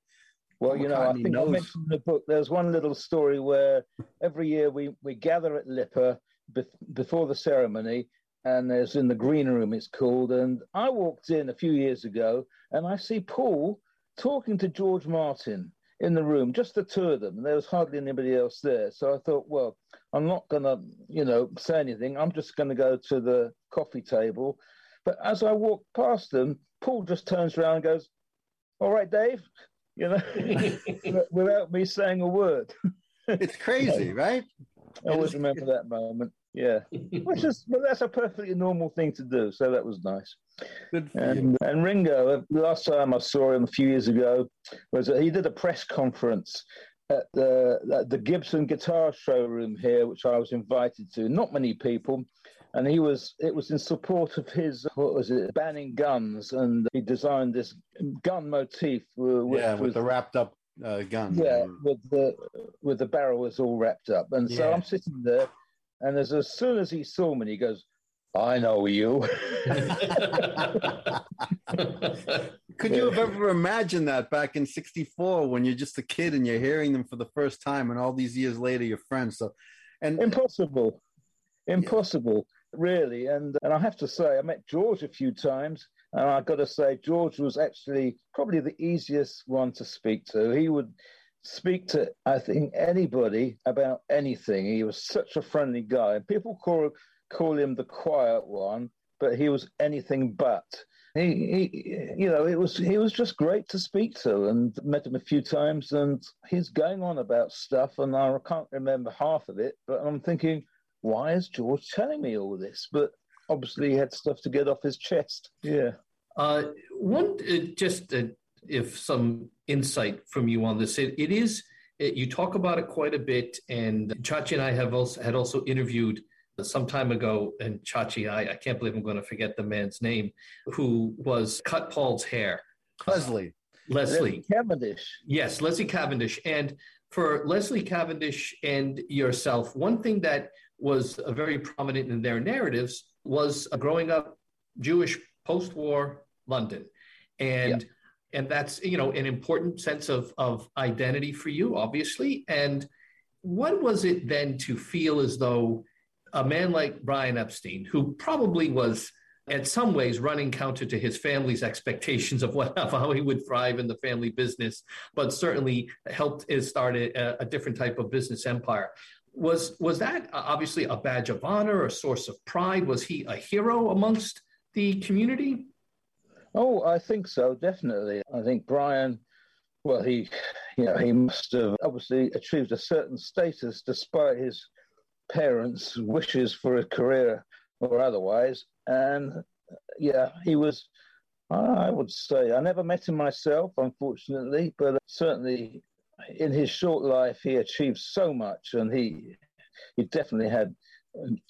S7: well, you know, I think knows. I mentioned in the book there's one little story where every year we, we gather at LIPA before the ceremony, and there's in the green room, it's called. And I walked in a few years ago, and I see Paul talking to George Martin in the room, just the two of them. And there was hardly anybody else there. So I thought, well, I'm not going to, you know, say anything. I'm just going to go to the coffee table. But as I walk past them, Paul just turns around and goes, All right, Dave, you know, [LAUGHS] without me saying a word.
S5: It's crazy, [LAUGHS] right?
S7: I always remember that moment. Yeah, [LAUGHS] which is well, that's a perfectly normal thing to do. So that was nice. Good and, and Ringo, the last time I saw him a few years ago was uh, he did a press conference at the at the Gibson Guitar Showroom here, which I was invited to. Not many people, and he was it was in support of his what was it banning guns. And he designed this gun motif
S5: which yeah with was, the wrapped up uh, gun.
S7: Yeah with the with the barrel was all wrapped up. And yeah. so i'm sitting there and as, as soon as he saw me he goes i know you. [LAUGHS]
S5: Could you have ever imagined that back in 64 when you're just a kid and you're hearing them for the first time and all these years later you're friends so and
S7: impossible. Impossible really. And and I have to say, I met George a few times, and I got to say, George was actually probably the easiest one to speak to. He would speak to I think anybody about anything. He was such a friendly guy. People call call him the quiet one, but he was anything but. he, he, you know, it was he was just great to speak to, and met him a few times, and he's going on about stuff, and I can't remember half of it, but I'm thinking, why is George telling me all this? But obviously, he had stuff to get off his chest. Yeah.
S6: Uh, one, uh, just uh, if some insight from you on this, it, it is. It, you talk about it quite a bit, and Chachi and I have also had also interviewed some time ago, and Chachi, I, I can't believe I'm going to forget the man's name, who was cut Paul's hair.
S5: Leslie.
S6: Leslie.
S7: Cavendish.
S6: Yes, Leslie Cavendish. And for Leslie Cavendish and yourself, one thing that was very prominent in their narratives was growing up Jewish post-war London. And yeah. and that's you know an important sense of of identity for you, obviously. And what was it then to feel as though a man like Brian Epstein, who probably was in some ways running counter to his family's expectations of what [LAUGHS] of how he would thrive in the family business, but certainly helped start a, a different type of business empire. Was was that obviously a badge of honor, a source of pride? Was he a hero amongst the community?
S7: Oh, I think so, definitely. I think Brian, well, he, you know, he must have obviously achieved a certain status despite his parents' wishes for a career or otherwise. And yeah, he was, I would say, I never met him myself, unfortunately, but certainly in his short life, he achieved so much and he, he definitely had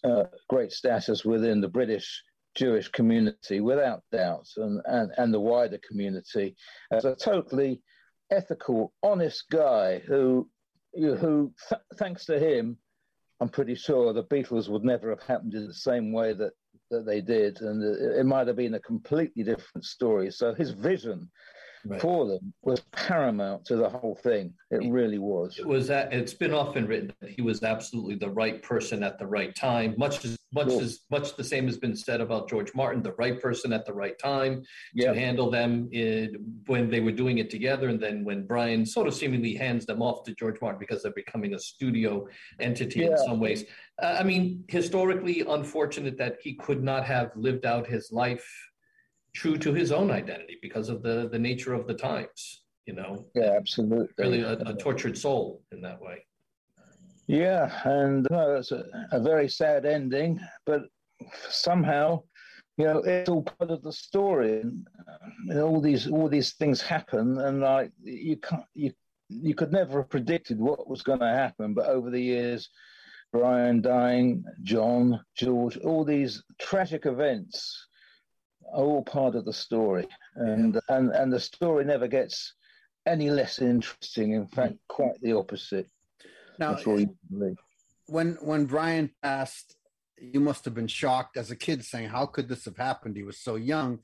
S7: uh, great status within the British Jewish community, without doubt, and, and, and the wider community as a totally ethical, honest guy who, who th- thanks to him, I'm pretty sure the Beatles would never have happened in the same way that, that they did. And it, it might have been a completely different story. So his vision right. for them was paramount to the whole thing. It really was.
S6: It was that it's been often written that he was absolutely the right person at the right time. Much as much cool. as much the same has been said about George Martin, the right person at the right time yep. to handle them in, when they were doing it together, and then when Brian sort of seemingly hands them off to George Martin because they're becoming a studio entity yeah. in some ways. Uh, I mean, historically, unfortunate that he could not have lived out his life true to his own identity because of the the nature of the times you know?
S7: Yeah absolutely.
S6: Really a, a tortured soul in that way.
S7: Yeah and no, it's a, a very sad ending but somehow you know it's all part of the story and, uh, and all these all these things happen and like you can't you you could never have predicted what was going to happen but over the years brian dying john george all these tragic events all part of the story, and yeah. and and the story never gets any less interesting. In fact, quite the opposite.
S5: Now, when when Brian passed, you must have been shocked as a kid, saying, "How could this have happened? He was so young."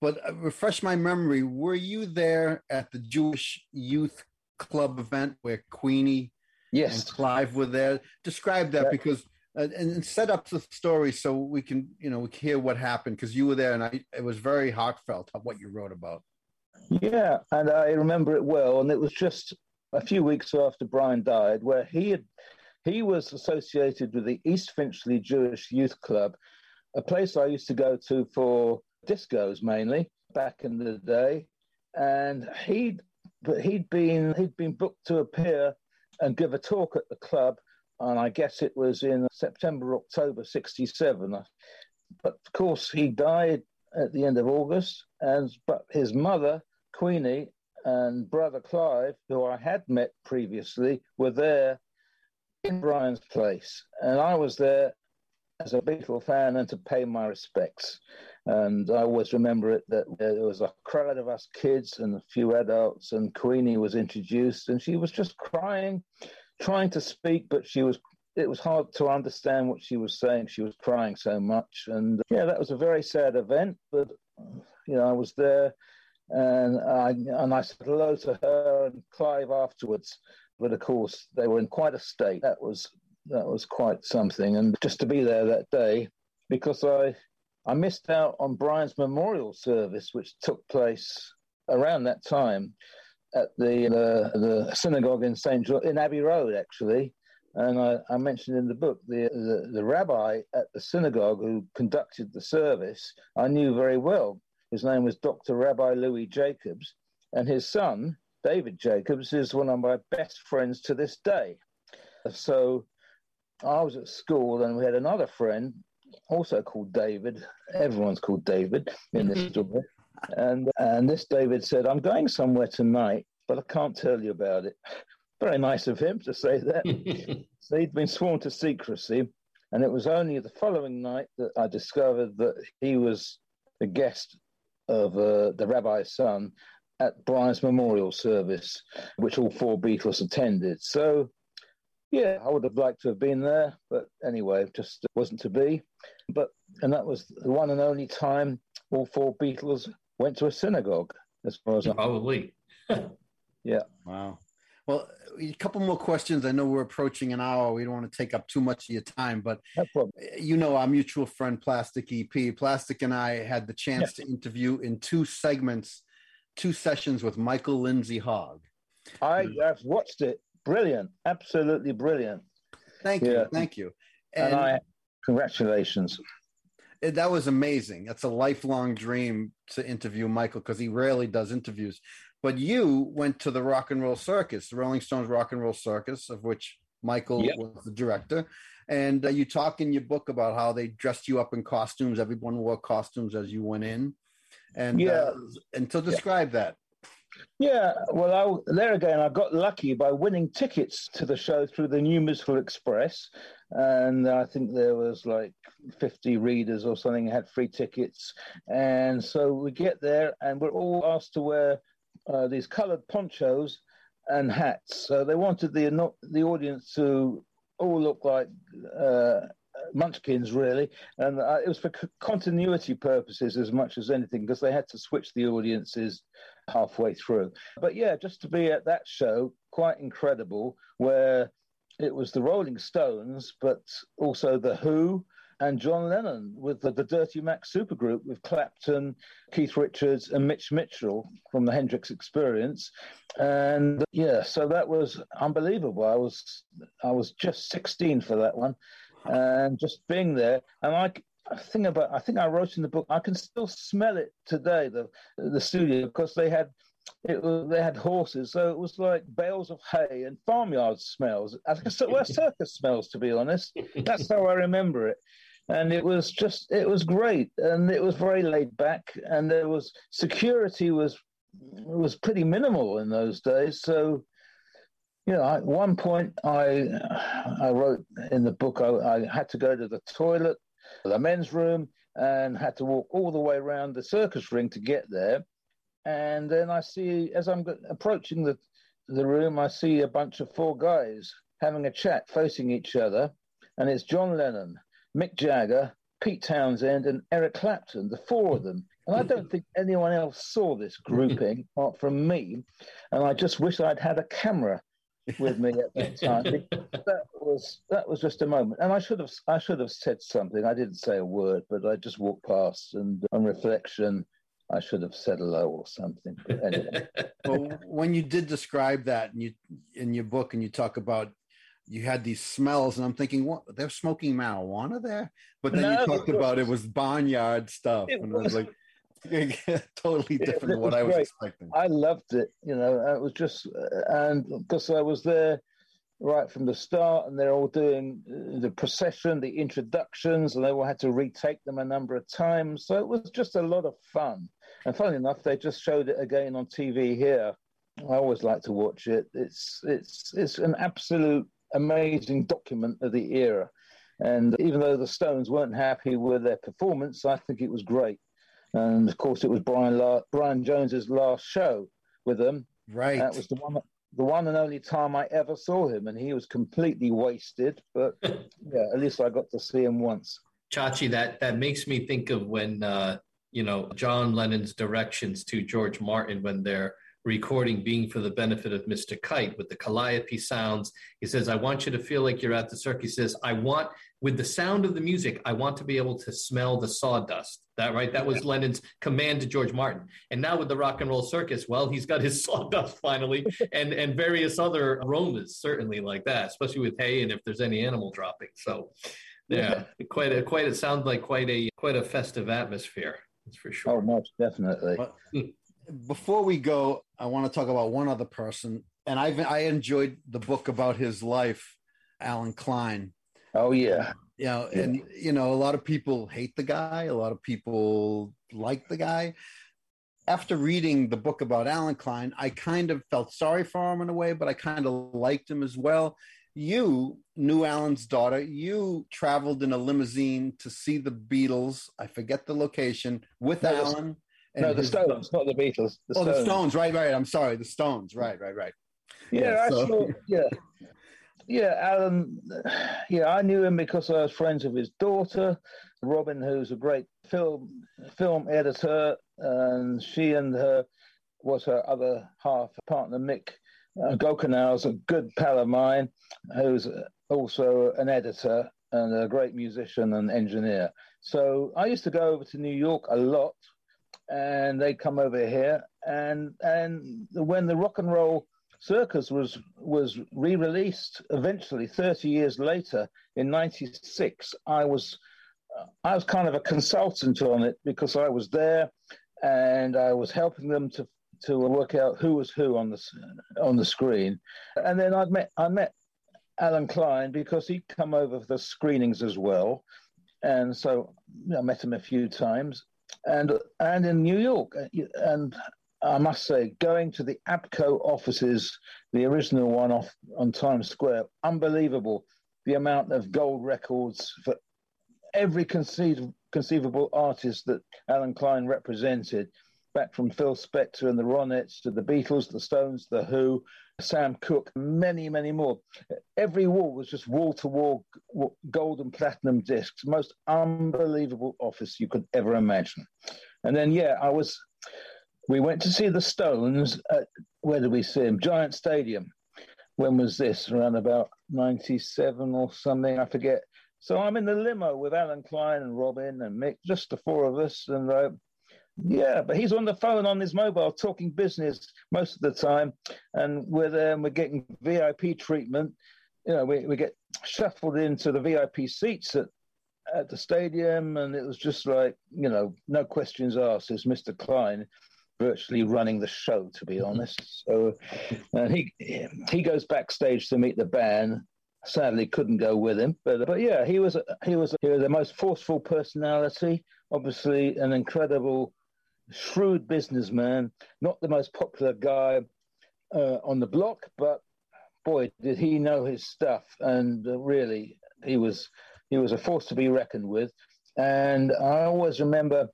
S5: But uh, refresh my memory. Were you there at the Jewish Youth Club event where Queenie
S7: yes.
S5: and Clive were there? Describe that yeah. because uh, and, set up the story so we can you know hear what happened because you were there and I it was very heartfelt what you wrote about.
S7: Yeah, and I remember it well, and it was just a few weeks after Brian died, where he had he was associated with the East Finchley Jewish Youth Club, a place I used to go to for discos mainly back in the day, and he'd but he'd been he'd been booked to appear and give a talk at the club and I guess it was in September, October 67. But of course, he died at the end of August, and but his mother, Queenie, and brother Clive, who I had met previously, were there in Brian's place. And I was there as a Beatle fan and to pay my respects. And I always remember it that there was a crowd of us kids and a few adults, and Queenie was introduced, and she was just crying trying to speak, but she was it was hard to understand what she was saying. She was crying so much, and uh, yeah, that was a very sad event. But you know, I was there, and I and I said hello to her and Clive afterwards. But of course, they were in quite a state. That was that was quite something, and just to be there that day, because I I missed out on Brian's memorial service, which took place around that time at the uh, the synagogue in Saint George, in Abbey Road, actually. And I, I mentioned in the book the, the, the rabbi at the synagogue who conducted the service. I knew very well His name was Dr. Rabbi Louis Jacobs, and his son, David Jacobs, is one of my best friends to this day. So I was at school, and we had another friend, also called David. Everyone's called David in this story. And, and this David said, I'm going somewhere tonight, but I can't tell you about it. [LAUGHS] Very nice of him to say that. [LAUGHS] so he'd been sworn to secrecy. And it was only the following night that I discovered that he was the guest of uh, the rabbi's son at Brian's memorial service, which all four Beatles attended. So, yeah, I would have liked to have been there, but anyway, just wasn't to be. But and that was the one and only time all four Beatles went to a synagogue, as far as I
S6: Probably. [LAUGHS]
S7: yeah.
S5: Wow. Well, a couple more questions. I know we're approaching an hour. We don't want to take up too much of your time, but
S7: No
S5: you know our mutual friend Plastic EP. Plastic and I had the chance to interview in two segments, two sessions with Michael Lindsay Hogg.
S7: I, I've watched it. Brilliant. Absolutely brilliant.
S5: Thank you, thank you.
S7: And,
S5: And,
S7: I, congratulations.
S5: It- that was amazing. That's a lifelong dream to interview Michael because he rarely does interviews. But you went to the Rock and Roll Circus, the Rolling Stones Rock and Roll Circus, of which Michael
S7: Yep.
S5: was the director. And uh, you talk in your book about how they dressed you up in costumes. Everyone wore costumes as you went in. And
S7: Yeah.
S5: uh, and so describe that.
S7: Yeah, well, I, there again, I got lucky by winning tickets to the show through the New Musical Express, and I think there was like 50 readers or something had free tickets, and so we get there, and we're all asked to wear uh, these coloured ponchos and hats. So they wanted the the audience to all look like uh, munchkins, really, and uh, it was for c- continuity purposes as much as anything because they had to switch the audiences halfway through. But yeah, just to be at that show, quite incredible, where it was the Rolling Stones, but also the Who and John Lennon with the, the Dirty Mac supergroup with Clapton, Keith Richards, and Mitch Mitchell from the Hendrix Experience. And yeah, so that was unbelievable. I was I was just 16 for that one, and just being there, and I. I think about. I think I wrote in the book. I can still smell it today. The the studio because they had it was, they had horses, so it was like bales of hay and farmyard smells. Guess well, [LAUGHS] circus smells, to be honest. That's how I remember it. And it was just, it was great, and it was very laid back, and there was security was was pretty minimal in those days. So, you know, at one point I I wrote in the book I, I had to go to the toilet, the men's room, and had to walk all the way around the circus ring to get there. And then I see, as I'm approaching the the room, I see a bunch of four guys having a chat, facing each other, and it's John Lennon, Mick Jagger, Pete Townshend, and Eric Clapton, the four of them. And I don't think anyone else saw this grouping [LAUGHS] apart from me. And I just wish I'd had a camera with me at that time. [LAUGHS] that was that was just a moment, and I should have I should have said something. I didn't say a word, but I just walked past, and on reflection, I should have said hello or something. But anyway. [LAUGHS]
S5: well, when you did describe that and you in your book and you talk about you had these smells and I'm thinking, what they're smoking marijuana there? But then
S7: No,
S5: you talked about it was barnyard stuff.
S7: It
S5: and I was
S7: was-
S5: like [LAUGHS] totally different than what I was
S7: great.
S5: expecting.
S7: I loved it. You know, it was just, and because I was there right from the start, and they're all doing uh, the procession, the introductions, and they all had to retake them a number of times. So it was just a lot of fun. And funny enough, they just showed it again on TV here. I always like to watch it. It's it's it's an absolute amazing document of the era. And even though the Stones weren't happy with their performance, I think it was great. And of course, it was Brian La- Brian Jones's last show with them.
S5: Right.
S7: That was the one the one and only time I ever saw him, and he was completely wasted. But [LAUGHS] yeah, at least I got to see him once.
S6: Chachi, that that makes me think of when uh, you know John Lennon's directions to George Martin when they're recording "Being for the Benefit of Mr. Kite" with the calliope sounds. He says, "I want you to feel like you're at the circus." He says, "I want with the sound of the music, I want to be able to smell the sawdust." That right? That was Lennon's command to George Martin. And now with the Rock and Roll Circus, well, he's got his [LAUGHS] sawdust finally, and and various other aromas certainly like that, especially with hay and if there's any animal dropping. So. Yeah, quite a quite. It sounds like quite a quite a festive atmosphere. That's for sure.
S7: Oh, most definitely.
S5: Hmm. Before we go, I want to talk about one other person, and I've I enjoyed the book about his life, Allen Klein.
S7: Oh yeah.
S5: You know, and you know, a lot of people hate the guy, a lot of people like the guy. After reading the book about Allen Klein, I kind of felt sorry for him in a way, but I kind of liked him as well. You knew Allen's daughter. You traveled in a limousine to see the Beatles. I forget the location with Allen. And
S7: No, the
S5: his-
S7: Stones, not the Beatles. The
S5: oh,
S7: Stones.
S5: the Stones. Right, right. I'm sorry. The Stones. Right, right, right.
S7: Yeah,
S5: Yeah,
S7: I
S5: so-
S7: saw. [LAUGHS] Yeah, yeah, Allen. Yeah, I knew him because I was friends with his daughter, Robin, who's a great film film editor, and she and her was her other half partner, Mick uh, Gochanour's a good pal of mine, who's also an editor and a great musician and engineer. So I used to go over to New York a lot, and they'd come over here, and and when the rock and roll Circus was was re-released eventually 30 years later in 96 I was I was kind of a consultant on it because I was there and I was helping them to to work out who was who on the on the screen. And then I met I met Allen Klein because he'd come over for the screenings as well. And so I met him a few times and and in New York uh, and I must say, going to the ABKCO offices, the original one off on Times Square, unbelievable. The amount of gold records for every conceiv- conceivable artist that Allen Klein represented, back from Phil Spector and the Ronettes to the Beatles, the Stones, the Who, Sam Cooke, many, many more. Every wall was just wall to wall gold and platinum discs, most unbelievable office you could ever imagine. And then, yeah, I was we went to see the Stones. At, where did we see them? Giant Stadium. When was this? Around about 97 or something, I forget. So I'm in the limo with Allen Klein and Robin and Mick, just the four of us. And uh, yeah, but he's on the phone on his mobile talking business most of the time. And we're there and we're getting VIP treatment. You know, we, we get shuffled into the VIP seats at, at the stadium. And it was just like, you know, no questions asked. It's Mr. Klein virtually running the show, to be mm-hmm. honest. So, and he he goes backstage to meet the band. Sadly, couldn't go with him, but but yeah, he was he was he was the most forceful personality. Obviously, an incredible, shrewd businessman. Not the most popular guy uh, on the block, but boy, did he know his stuff. And uh, really, he was he was a force to be reckoned with. And I always remember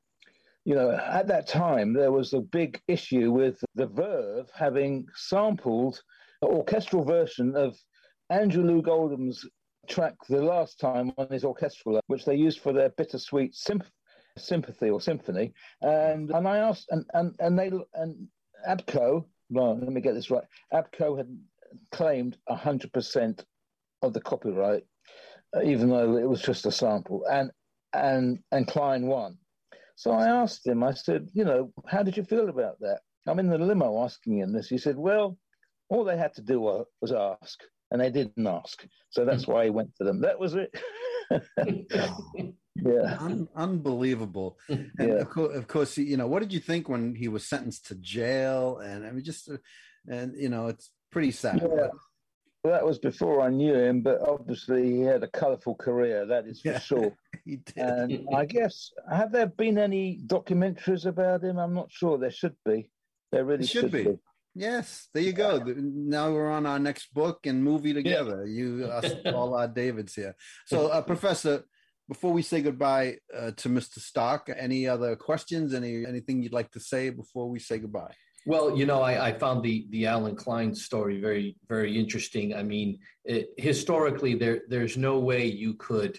S7: you know, at that time, there was a big issue with the Verve having sampled an orchestral version of Andrew Loog Oldham's track The Last Time on his orchestral, which they used for their bittersweet symph- sympathy or symphony. And and I asked, and, and, and they, and ABKCO, well, let me get this right, ABKCO had claimed 100% of the copyright, uh, even though it was just a sample. And, and, and Klein won. So I asked him, I said, you know, how did you feel about that? I'm in the limo asking him this. He said, well, all they had to do was ask, and they didn't ask. So that's hmm. why he went to them. That was it. [LAUGHS] [LAUGHS] yeah.
S5: Un- unbelievable. [LAUGHS] And
S7: Yeah.
S5: of, co- of course, you know, what did you think when he was sentenced to jail? And I mean, just, uh, and you know, it's pretty sad.
S7: Yeah. Well, that was before I knew him, but obviously he had a colourful career, that is for
S5: Yeah.
S7: sure. [LAUGHS]
S5: He did.
S7: And I guess, have there been any documentaries about him? I'm not sure. There should be. There really
S5: There should
S7: should,
S5: be.
S7: be.
S5: Yes, there you go. Now we're on our next book and movie together. You, us, all our Davids here. So, uh, [LAUGHS] Professor, before we say goodbye uh, to Mr. Stark, any other questions? Any anything you'd like to say before we say goodbye?
S6: Well, you know, I, I found the the Allen Klein story very very interesting. I mean, it, historically, there there's no way you could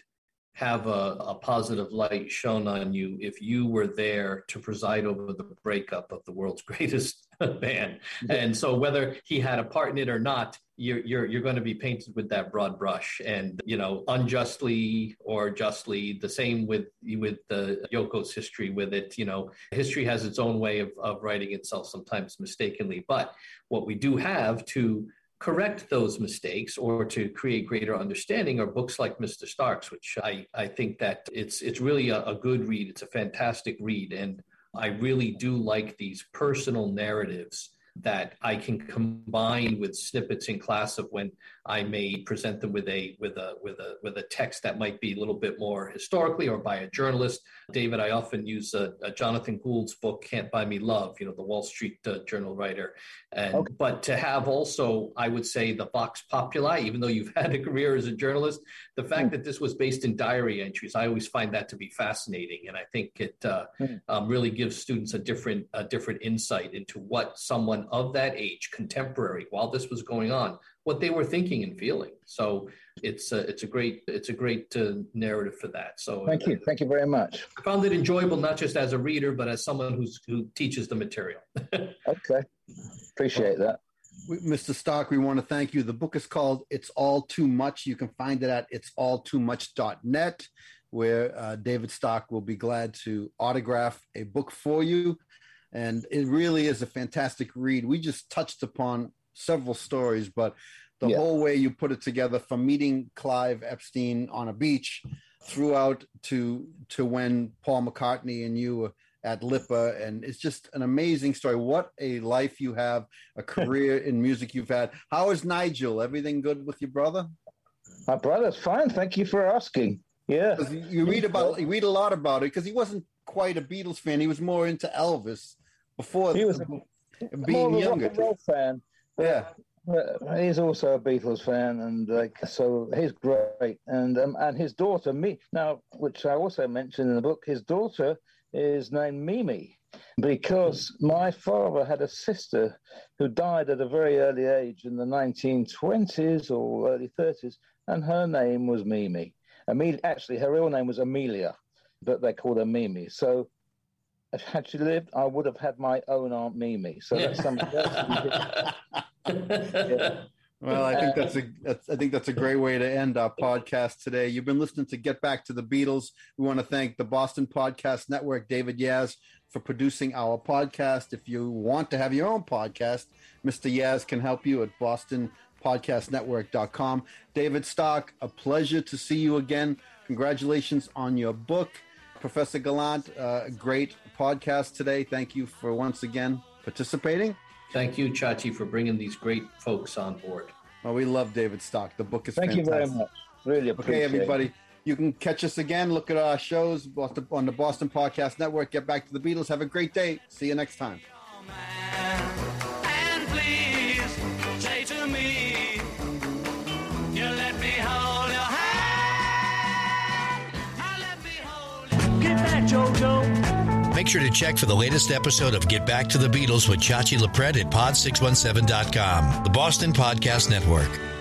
S6: have a, a positive light shown on you if you were there to preside over the breakup of the world's [LAUGHS] greatest band. And so, whether he had a part in it or not, you're you're you're going to be painted with that broad brush, and you know, unjustly or justly. The same with with the Yoko's history with it. You know, history has its own way of of writing itself, sometimes mistakenly. But what we do have to correct those mistakes or to create greater understanding are books like Mr. Stark's, which I, I think that it's it's really a, a good read. It's a fantastic read. And I really do like these personal narratives that I can combine with snippets in class of when I may present them with a with a with a with a text that might be a little bit more historically or by a journalist. David, I often use a, a Jonathan Gould's book "Can't Buy Me Love," you know, the Wall Street uh, Journal writer, and okay. but to have also, I would say, the Vox Populi, even though you've [LAUGHS] had a career as a journalist, the fact mm. that this was based in diary entries, I always find that to be fascinating, and I think it uh, mm. um, really gives students a different a different insight into what someone of that age, contemporary, while this was going on, what they were thinking and feeling. So it's a, it's a great it's a great uh, narrative for that. So
S7: thank you, thank you very much.
S6: I found it enjoyable not just as a reader, but as someone who's who teaches the material. [LAUGHS]
S7: okay, appreciate that.
S5: Mr. Stark, we want to thank you. The book is called It's All Too Much. You can find it at it'salltoomuch.net, where uh, David Stark will be glad to autograph a book for you. And it really is a fantastic read. We just touched upon several stories, but the yeah. whole way you put it together from meeting Clive Epstein on a beach throughout to to when Paul McCartney and you were at LIPA, and it's just an amazing story. What a life you have, a [LAUGHS] career in music you've had. How is Nigel? Everything good with your brother?
S7: My brother's fine. Thank you for asking. Yeah,
S5: you read about you read a lot about it because he wasn't quite a Beatles fan. He was more into Elvis before
S7: he was a, being younger. fan
S5: yeah.
S7: He's also a Beatles fan, and like so, he's great. And um, and his daughter, me now, which I also mentioned in the book, his daughter is named Mimi, because my father had a sister who died at a very early age in the 1920s or early 30s, and her name was Mimi. Amelia, actually, her real name was Amelia, but they called her Mimi. So had she lived, I would have had my own Aunt Mimi. So that's something else.
S5: yeah. [LAUGHS] Well, I think that's a that's, I think that's a great way to end our podcast today. You've been listening to Get Back to the Beatles. We want to thank the Boston Podcast Network, David Yaz, for producing our podcast. If you want to have your own podcast, Mr. Yaz can help you at bostonpodcastnetwork.com. David Stark, a pleasure to see you again. Congratulations on your book. Professor Gallant, uh, great podcast today. Thank you for once again participating.
S6: Thank you, Chachi, for bringing these great folks on board.
S5: Well, we love David Stark. The book is
S7: Thank
S5: fantastic.
S7: you very much. Really appreciate
S5: Okay, everybody. It. You can catch us again. Look at our shows on the Boston Podcast Network. Get back to the Beatles. Have a great day. See you next time.
S4: Make sure to check for the latest episode of Get Back to the Beatles with Chachi Loprete at pod617.com, the Boston Podcast Network.